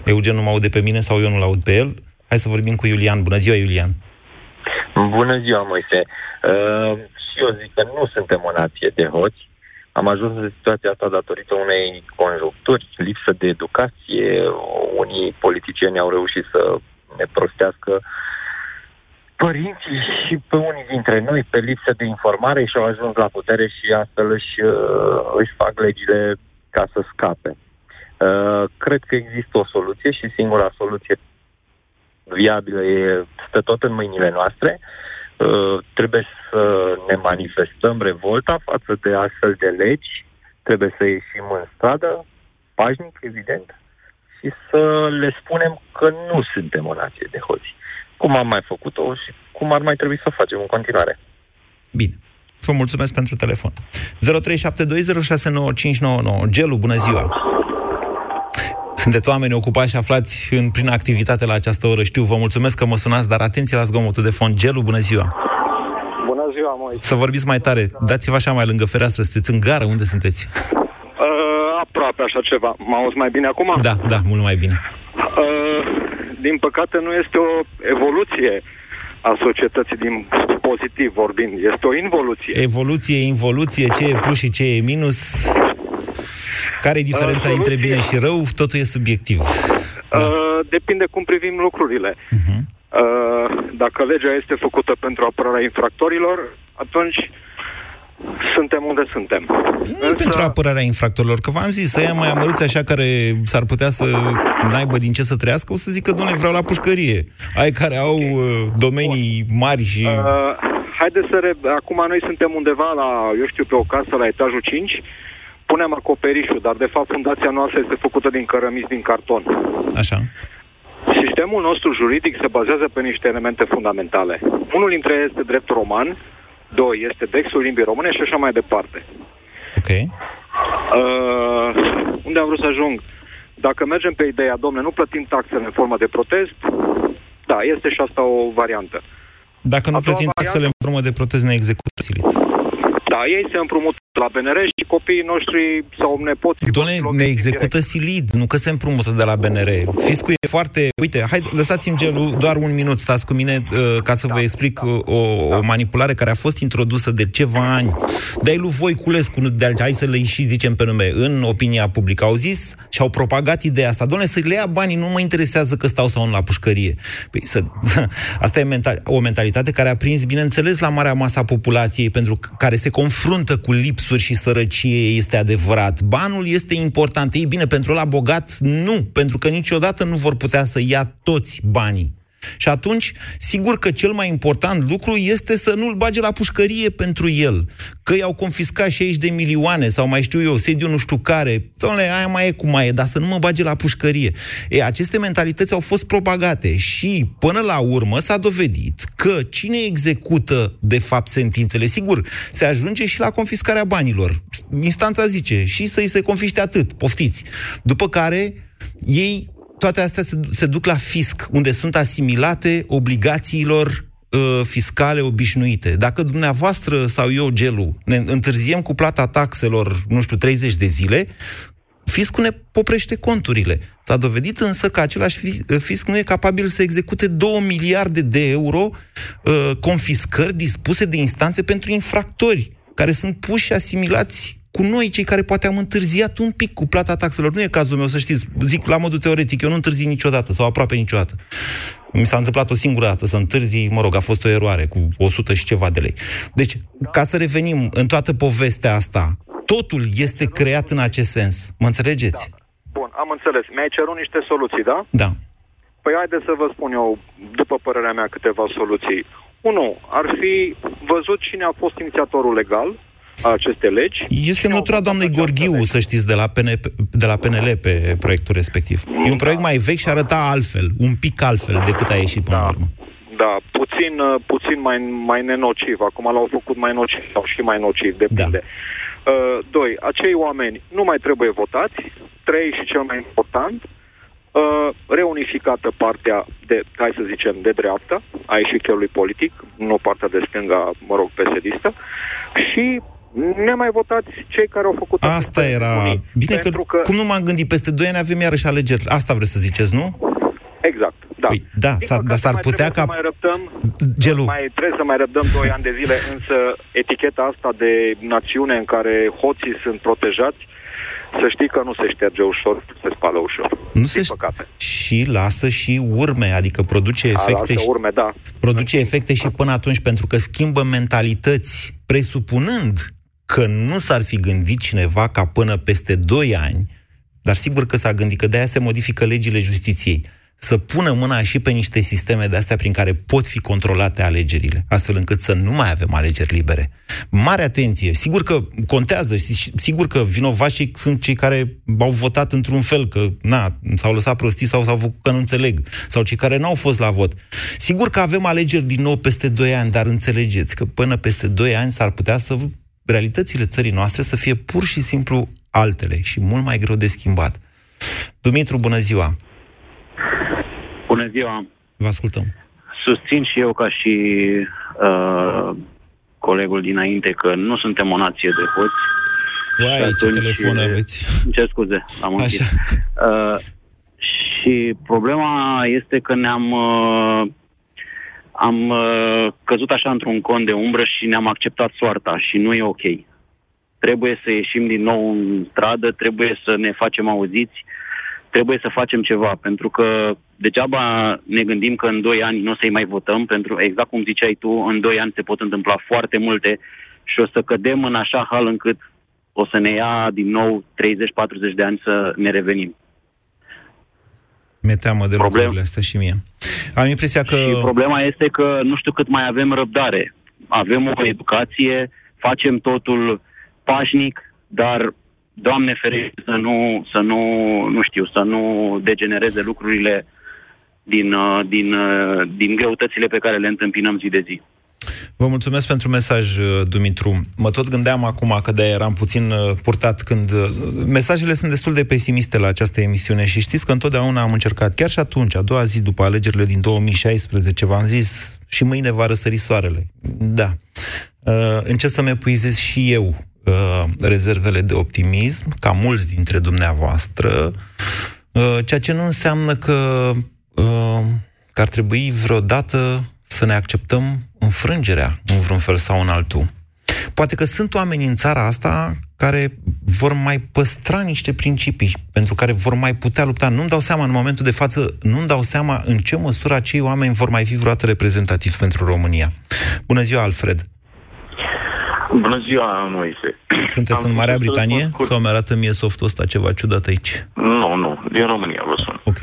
Eugen nu mă aude pe mine sau eu nu-l aud pe el? Hai să vorbim cu Iulian. Bună ziua, Iulian! Bună ziua, Moise! Uh, și eu zic că nu suntem o nație de hoți. Am ajuns în situația asta datorită unei conjuncturi, lipsă de educație. Unii politicieni au reușit să ne prostească uh, părinții și pe unii dintre noi pe lipsă de informare și au ajuns la putere și astfel își, uh, își fac legile ca să scape. Uh, cred că există o soluție și singura soluție viabilă e, stă tot în mâinile noastre. Uh, trebuie să ne manifestăm revolta față de astfel de legi, trebuie să ieșim în stradă, pașnic, evident, și să le spunem că nu suntem o nație de hoți cum am mai făcut-o și cum ar mai trebui să o facem în continuare. Bine. Vă mulțumesc pentru telefon. 0372069599. Gelu, bună ziua! Sunteți oameni ocupați și aflați în prin activitate la această oră. Știu, vă mulțumesc că mă sunați, dar atenție la zgomotul de fond. Gelu, bună ziua! Bună ziua, Moise! Să vorbiți mai tare. Dați-vă așa mai lângă fereastră. Sunteți în gară? Unde sunteți? Uh, aproape așa ceva. Mă auzi mai bine acum? Da, da, mult mai bine. Uh, din păcate, nu este o evoluție a societății din pozitiv vorbind. Este o involuție. Evoluție, involuție, ce e plus și ce e minus? Care e diferența uh, între bine și rău? Totul e subiectiv. Da. Uh, depinde cum privim lucrurile. Uh-huh. Uh, dacă legea este făcută pentru apărarea infractorilor, atunci suntem unde suntem. Nu Însă... pentru apărarea infractorilor, că v-am zis, să ia mai amăruți așa care s-ar putea să n-aibă din ce să trăiască, o să zică, doamne, vreau la pușcărie. Ai care au uh, domenii mari și... Uh, haideți să... Re... Acum noi suntem undeva la, eu știu, pe o casă la etajul 5, punem acoperișul, dar de fapt fundația noastră este făcută din cărămizi din carton. Așa. Sistemul nostru juridic se bazează pe niște elemente fundamentale. Unul dintre ele este dreptul roman, doi este textul limbii române și așa mai departe. Ok. Uh, unde am vrut să ajung? Dacă mergem pe ideea, domne, nu plătim taxele în formă de protest, da, este și asta o variantă. Dacă nu A doua plătim taxele în formă de protest, ne execută silit. Da, ei se împrumută la BNR și copiii noștri sau nepoții... Doamne, ne execută silid, nu că se împrumută de la BNR. Fiscul e foarte... Uite, hai, lăsați-mi gelul doar un minut, stați cu mine uh, ca să vă explic uh, o, o manipulare care a fost introdusă de ceva ani. De-ai lui Voiculescu, nu de hai să le și zicem pe nume, în opinia publică. Au zis și au propagat ideea asta. Doamne, să le ia banii, nu mă interesează că stau sau nu la pușcărie. Păi, să, asta e mental, o mentalitate care a prins, bineînțeles, la marea masa populației, pentru că- care se confruntă cu lipsuri și sărăcie, este adevărat. Banul este important. Ei bine, pentru la bogat, nu, pentru că niciodată nu vor putea să ia toți banii. Și atunci, sigur că cel mai important lucru este să nu-l bage la pușcărie pentru el. Că i-au confiscat 60 de milioane sau mai știu eu, sediu nu știu care. Doamne, aia mai e cum mai e, dar să nu mă bage la pușcărie. E, aceste mentalități au fost propagate și până la urmă s-a dovedit că cine execută de fapt sentințele, sigur, se ajunge și la confiscarea banilor. Instanța zice și să-i se confiște atât, poftiți. După care ei toate astea se, se duc la fisc, unde sunt asimilate obligațiilor uh, fiscale obișnuite. Dacă dumneavoastră sau eu, Gelu, ne întârziem cu plata taxelor, nu știu, 30 de zile, fiscul ne poprește conturile. S-a dovedit însă că același fi- fisc nu e capabil să execute 2 miliarde de euro uh, confiscări dispuse de instanțe pentru infractori, care sunt puși și asimilați cu noi, cei care poate am întârziat un pic cu plata taxelor. Nu e cazul meu, să știți, zic la modul teoretic, eu nu întârzi niciodată sau aproape niciodată. Mi s-a întâmplat o singură dată să întârzi, mă rog, a fost o eroare cu 100 și ceva de lei. Deci, ca să revenim în toată povestea asta, totul este creat în acest sens. Mă înțelegeți? Bun, am înțeles. Mi-ai cerut niște soluții, da? Da. Păi haideți să vă spun eu, după părerea mea, câteva soluții. Unu, ar fi văzut cine a fost inițiatorul legal a acestei legi. Este semnătura doamnei Gorghiu, să știți, de la, PN, de la PNL pe proiectul respectiv. E un proiect mai vechi și arăta altfel, un pic altfel decât a ieșit până la urmă. Da, puțin, uh, puțin mai, mai nenociv. Acum l-au făcut mai nociv sau și mai nociv, depinde. Da. Uh, doi, acei oameni nu mai trebuie votați. Trei și cel mai important, uh, reunificată partea de, hai să zicem, de dreapta a eșichiului politic, nu partea de stânga, mă rog, pesedistă, și ne mai votați cei care au făcut Asta era... Bine că, Pentru că- cum nu m-am gândit, peste 2 ani avem iarăși alegeri. Asta vreți să ziceți, nu? Exact, da. Păi, da, s-ar, dar s-ar mai putea trebuie ca... Să mai răbdăm, Gelu. mai trebuie să mai răbdăm 2 ani de zile, însă eticheta asta de națiune în care hoții sunt protejați, să știi că nu se șterge ușor, se spală ușor. Nu se păcate. Și lasă și urme, adică produce efecte, lasă și, urme, da. produce efecte și până atunci, pentru că schimbă mentalități, presupunând că nu s-ar fi gândit cineva ca până peste 2 ani, dar sigur că s-a gândit că de-aia se modifică legile justiției, să pună mâna și pe niște sisteme de astea prin care pot fi controlate alegerile, astfel încât să nu mai avem alegeri libere. Mare atenție! Sigur că contează, și sigur că vinovații sunt cei care au votat într-un fel, că na, s-au lăsat prostii sau s-au făcut că nu înțeleg, sau cei care n-au fost la vot. Sigur că avem alegeri din nou peste 2 ani, dar înțelegeți că până peste 2 ani s-ar putea să realitățile țării noastre să fie pur și simplu altele și mult mai greu de schimbat. Dumitru, bună ziua! Bună ziua! Vă ascultăm. Susțin și eu ca și uh, colegul dinainte că nu suntem o nație de hoți. Uai, Și ce atunci- telefon aveți! Ce scuze, am închis. Uh, și problema este că ne-am uh, am uh, căzut așa într-un con de umbră și ne-am acceptat soarta și nu e ok. Trebuie să ieșim din nou în stradă, trebuie să ne facem auziți, trebuie să facem ceva, pentru că degeaba ne gândim că în 2 ani nu o să-i mai votăm, pentru exact cum ziceai tu, în 2 ani se pot întâmpla foarte multe și o să cădem în așa hal încât o să ne ia din nou 30-40 de ani să ne revenim. Mi-e teamă de Problem- lucrurile astea și mie. Am impresia că... Și problema este că nu știu cât mai avem răbdare. Avem o educație, facem totul pașnic, dar Doamne ferește să nu, să nu, nu știu, să nu degenereze lucrurile din, uh, din, uh, din greutățile pe care le întâmpinăm zi de zi. Vă mulțumesc pentru mesaj, uh, Dumitru. Mă tot gândeam acum că de eram puțin uh, purtat când... Uh, mesajele sunt destul de pesimiste la această emisiune și știți că întotdeauna am încercat, chiar și atunci, a doua zi după alegerile din 2016, v-am zis și mâine va răsări soarele. Da. Încerc să-mi epuizez și eu rezervele de optimism, ca mulți dintre dumneavoastră, ceea ce nu înseamnă că, că ar trebui vreodată să ne acceptăm înfrângerea în vreun fel sau în altul. Poate că sunt oameni în țara asta care vor mai păstra niște principii pentru care vor mai putea lupta. Nu-mi dau seama în momentul de față, nu-mi dau seama în ce măsură acei oameni vor mai fi vreodată reprezentativi pentru România. Bună ziua, Alfred! Bună ziua, Moise! Sunteți Am în Marea Britanie? Sau mi-arată mie softul ăsta ceva ciudat aici? Nu, nu, din România vă sun. Ok.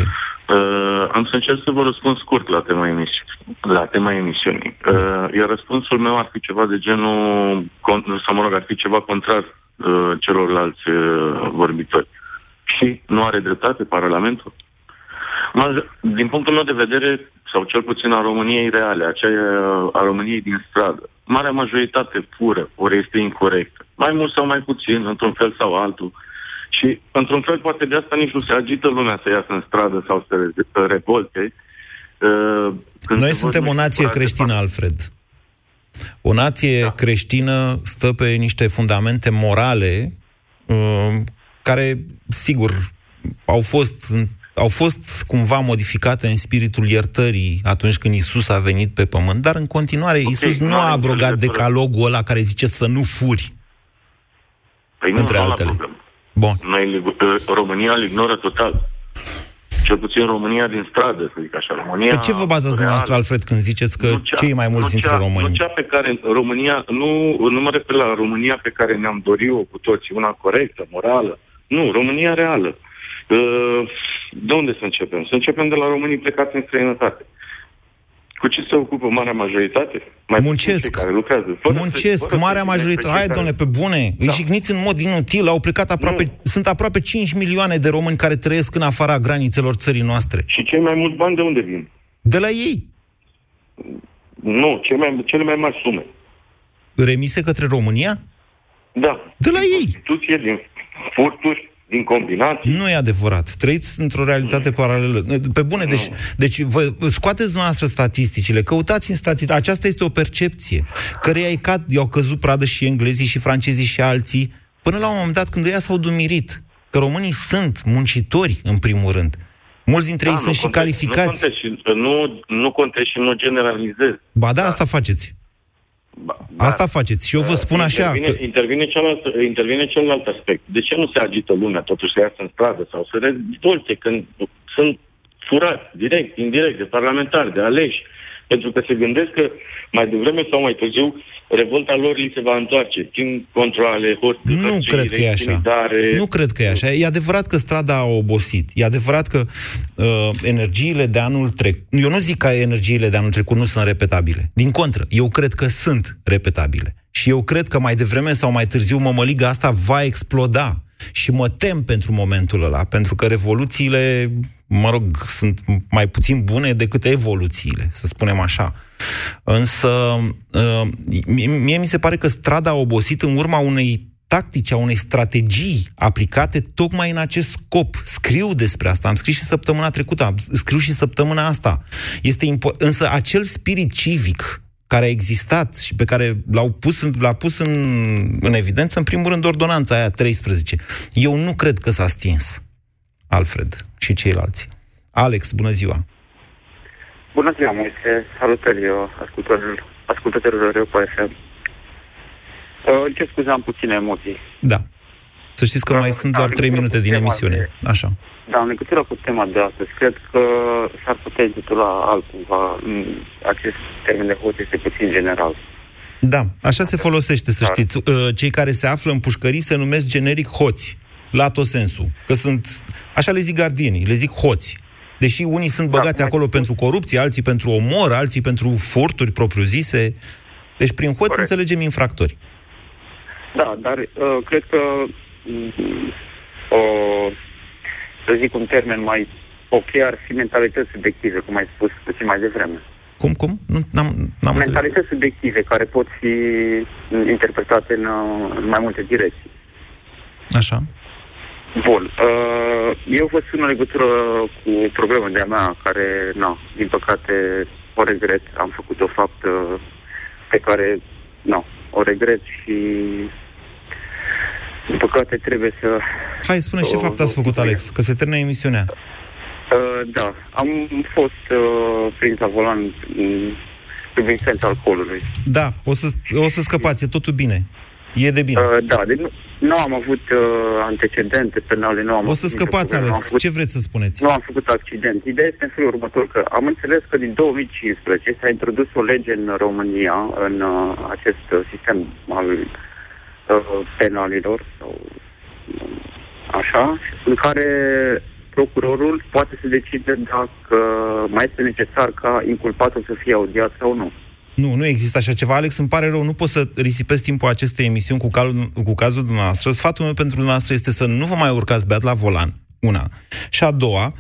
Uh, am să încerc să vă răspund scurt la tema, emisi- la tema emisiunii. Uh, iar răspunsul meu ar fi ceva de genul, con- sau mă rog, ar fi ceva contrar uh, celorlalți uh, vorbitori. Și nu are dreptate Parlamentul? Din punctul meu de vedere, sau cel puțin a României reale, aceea a României din stradă, marea majoritate fură, ori este incorrectă. Mai mult sau mai puțin, într-un fel sau altul. Uh, și, într-un fel, poate de asta nici nu se agită lumea să iasă în stradă sau să revolte. Uh, Noi suntem o nație creștină, Alfred. O nație da. creștină stă pe niște fundamente morale uh, care, sigur, au fost au fost cumva modificate în spiritul iertării atunci când Isus a venit pe pământ, dar în continuare okay, Isus nu a abrogat decalogul ăla care zice să nu furi. Păi nu, între altele. Problemă. Bun. Noi, România îl ignoră total. Cel puțin România din stradă, să zic așa. România pe ce vă bazați dumneavoastră, Alfred, când ziceți că cea, cei mai mulți dintre cea, români... Nu cea pe care România, nu, nu mă refer la România pe care ne-am dorit-o cu toții, una corectă, morală. Nu, România reală. Uh, de unde să începem? Să începem de la românii plecați în străinătate. Cu ce se ocupă marea majoritate? Mai Muncesc. Care lucrează. Fără Muncesc. Să, marea majoritate. Hai, care... pe bune. Da. Îi jigniți în mod inutil. Au plecat aproape... Nu. Sunt aproape 5 milioane de români care trăiesc în afara granițelor țării noastre. Și cei mai mulți bani de unde vin? De la ei. Nu, cele mai, cele mai mari sume. Remise către România? Da. De la din ei. Constituție, din furturi, din combinații. Nu e adevărat. Trăiți într-o realitate paralelă. Pe bune, deci, deci vă scoateți noastră statisticile, căutați în statistici. Aceasta este o percepție, căreia i cad, i-au căzut pradă și englezii și francezii și alții, până la un moment dat când ea s-au dumirit. Că românii sunt muncitori, în primul rând. Mulți dintre da, ei sunt contest, și calificați. Nu contest, nu, nu contest și nu generalizez. Ba da, da. asta faceți. Ba, Asta faceți. Și eu vă spun intervine, așa... Că... Intervine, celălalt, intervine celălalt aspect. De ce nu se agită lumea totuși să iasă în stradă sau să revolte când sunt furați direct, indirect, de parlamentari, de aleși? Pentru că se gândesc că mai devreme sau mai târziu revolta lor li se va întoarce. Timp controle, hostile, Nu cred că e așa. Nu cred că e așa. E adevărat că strada a obosit. E adevărat că uh, energiile de anul trecut... Eu nu zic că energiile de anul trecut nu sunt repetabile. Din contră, eu cred că sunt repetabile. Și eu cred că mai devreme sau mai târziu mămăliga asta va exploda. Și mă tem pentru momentul ăla, pentru că revoluțiile, mă rog, sunt mai puțin bune decât evoluțiile, să spunem așa. Însă, uh, mie mi se pare că strada a obosit în urma unei tactici, a unei strategii aplicate tocmai în acest scop. Scriu despre asta, am scris și săptămâna trecută, scriu și săptămâna asta. Este impo- însă acel spirit civic care a existat și pe care l-au pus, l-a pus în, în evidență, în primul rând, ordonanța aia 13. Eu nu cred că s-a stins, Alfred și ceilalți. Alex, bună ziua! Bună ziua, Moise! Salutări, ascultătorilor, ascultătorilor eu pe FM. Ce scuze, am puține emoții. Da. Să știți că da, mai sunt doar 3 minute din emisiune. De... Așa. Da, în legătură cu tema de astăzi, cred că s-ar putea intitula altcumva. Acest termen de hoț este puțin general. Da, așa se folosește, să da. știți. Uh, cei care se află în pușcării se numesc generic hoți, la tot sensul. Că sunt, așa le zic gardienii, le zic hoți. Deși unii sunt da, băgați da, acolo pentru corupție, alții pentru omor, alții pentru furturi propriu-zise. Deci prin hoți Corect. înțelegem infractori. Da, dar uh, cred că uh, o să zic un termen mai ok ar fi mentalități subiective, cum ai spus puțin mai devreme. Cum, cum? Nu, n-am, n-am înțeles. Mentalități subiective care pot fi interpretate în, uh, în mai multe direcții. Așa. Bun. Uh, eu vă spun în legătură cu problema de-a mea, care, na, din păcate, o regret. Am făcut o faptă pe care, na, o regret și din păcate trebuie să... Hai, spune ce o- fapt ați făcut, Alex, că se termină emisiunea. Uh, da, am fost uh, prins la volan mm, în privința alcoolului. Da, o să, o să scăpați, e totul bine. E de bine. Uh, da, deci nu, nu am avut uh, antecedente penale, nu am O să avut nicio scăpați, problemă, nu am Alex. făcut- Ce vreți să spuneți? Nu am făcut accident. Ideea este în felul următor, că am înțeles că din 2015 s-a introdus o lege în România, în uh, acest uh, sistem al uh, penalilor, sau uh, așa, în care procurorul poate să decide dacă mai este necesar ca inculpatul să fie audiat sau nu. Nu, nu există așa ceva. Alex, îmi pare rău, nu pot să risipesc timpul acestei emisiuni cu, cal, cu cazul dumneavoastră. Sfatul meu pentru dumneavoastră este să nu vă mai urcați beat la volan. Una. Și a doua,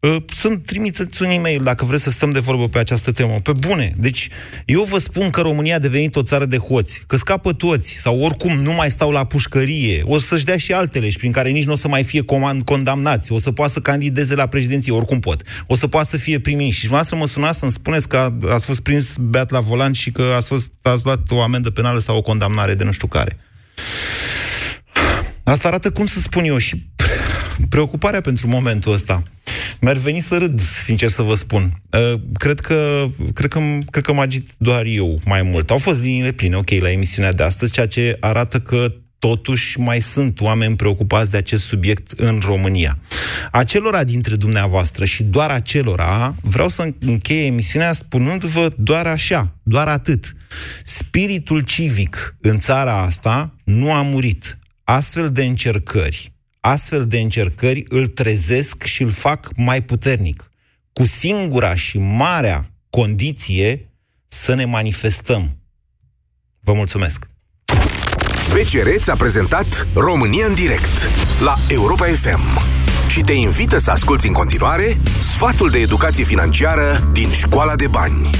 uh, să-mi trimiteți un e-mail dacă vreți să stăm de vorbă pe această temă. Pe bune. Deci, eu vă spun că România a devenit o țară de hoți, că scapă toți, sau oricum nu mai stau la pușcărie, o să-și dea și altele și prin care nici nu o să mai fie comand, condamnați, o să poată să candideze la președinție, oricum pot, o să poată să fie primi. Și dumneavoastră mă sunați să-mi spuneți că a- ați fost prins beat la volan și că ați, fost, ați luat o amendă penală sau o condamnare de nu știu care. Asta arată, cum să spun eu, și preocuparea pentru momentul ăsta. Mi-ar veni să râd, sincer să vă spun. Uh, Cred că, cred, că, cred că mă agit doar eu mai mult. Au fost liniile pline, ok, la emisiunea de astăzi, ceea ce arată că totuși mai sunt oameni preocupați de acest subiect în România. Acelora dintre dumneavoastră și doar acelora, vreau să încheie emisiunea spunându-vă doar așa, doar atât. Spiritul civic în țara asta nu a murit. Astfel de încercări, astfel de încercări îl trezesc și îl fac mai puternic. Cu singura și marea condiție să ne manifestăm. Vă mulțumesc! BCR ți-a prezentat România în direct la Europa FM și te invită să asculti în continuare sfatul de educație financiară din Școala de Bani.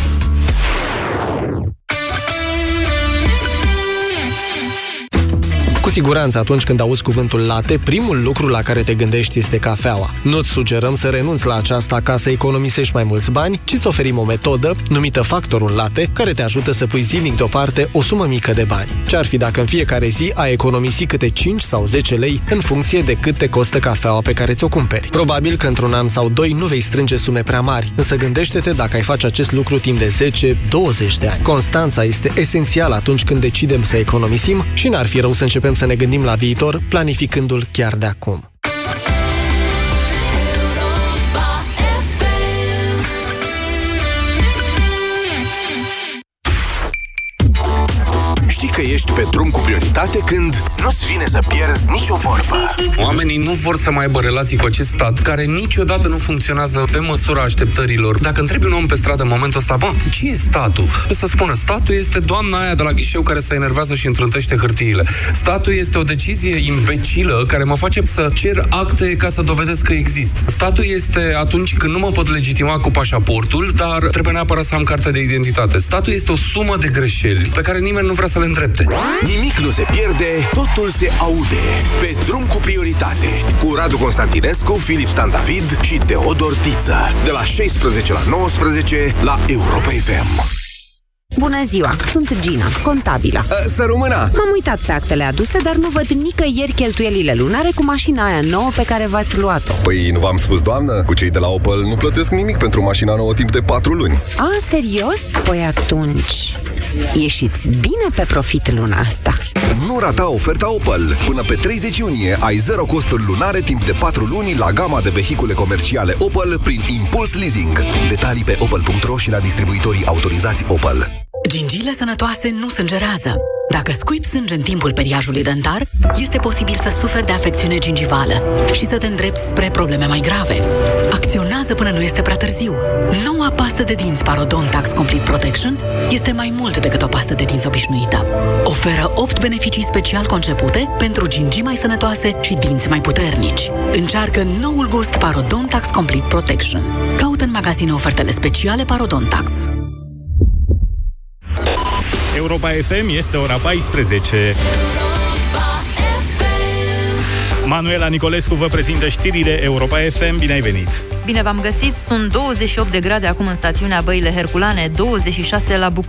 Cu siguranță atunci când auzi cuvântul latte, primul lucru la care te gândești este cafeaua. Nu-ți sugerăm să renunți la aceasta ca să economisești mai mulți bani, ci îți oferim o metodă numită factorul latte, care te ajută să pui zilnic deoparte o sumă mică de bani. Ce-ar fi dacă în fiecare zi ai economisi câte 5 sau 10 lei în funcție de cât te costă cafeaua pe care ți-o cumperi? Probabil că într-un an sau doi nu vei strânge sume prea mari, însă gândește-te dacă ai face acest lucru timp de 10-20 de ani. Constanța este esențială atunci când decidem să economisim și n-ar fi rău să începem să ne gândim la viitor, planificându-l chiar de acum. Că ești pe drum cu prioritate când nu-ți vine să pierzi nicio vorbă. Oamenii nu vor să mai aibă relații cu acest stat, care niciodată nu funcționează pe măsura așteptărilor. Dacă întrebi un om pe stradă în momentul ăsta, bă, ce e statul? O să spună, statul este doamna aia de la ghișeu care se enervează și întrântește hârtiile. Statul este o decizie imbecilă care mă face să cer acte ca să dovedesc că exist. Statul este atunci când nu mă pot legitima cu pașaportul, dar trebuie neapărat să am carte de identitate. Statul este o sumă de greșeli pe care nimeni nu vrea să le îndrepte. Nimic nu se pierde, totul se aude. Pe drum cu prioritate. Cu Radu Constantinescu, Filip Stan David și Teodor Tiță. De la 16 la 19 la Europa FM. Bună ziua, sunt Gina, contabila. Să rămână! M-am uitat pe actele aduse, dar nu văd nicăieri cheltuielile lunare cu mașina aia nouă pe care v-ați luat-o. Păi nu v-am spus, doamnă? Cu cei de la Opel nu plătesc nimic pentru mașina nouă timp de 4 luni. A, serios? Păi atunci, ieșiți bine pe profit luna asta. Nu rata oferta Opel. Până pe 30 iunie ai zero costuri lunare timp de 4 luni la gama de vehicule comerciale Opel prin Impuls Leasing. Detalii pe opel.ro și la distribuitorii autorizați Opel. Gingiile sănătoase nu sângerează. Dacă scuipi sânge în timpul periajului dentar, este posibil să suferi de afecțiune gingivală și să te îndrepți spre probleme mai grave. Acționează până nu este prea târziu. Noua pastă de dinți Parodontax Complete Protection este mai mult decât o pastă de dinți obișnuită. Oferă 8 beneficii special concepute pentru gingii mai sănătoase și dinți mai puternici. Încearcă noul gust Parodontax Complete Protection. Caută în magazine ofertele speciale Parodontax. Europa FM este ora 14. Manuela Nicolescu vă prezintă știrile Europa FM. Bine ai venit! Bine v-am găsit! Sunt 28 de grade acum în stațiunea Băile Herculane, 26 la București.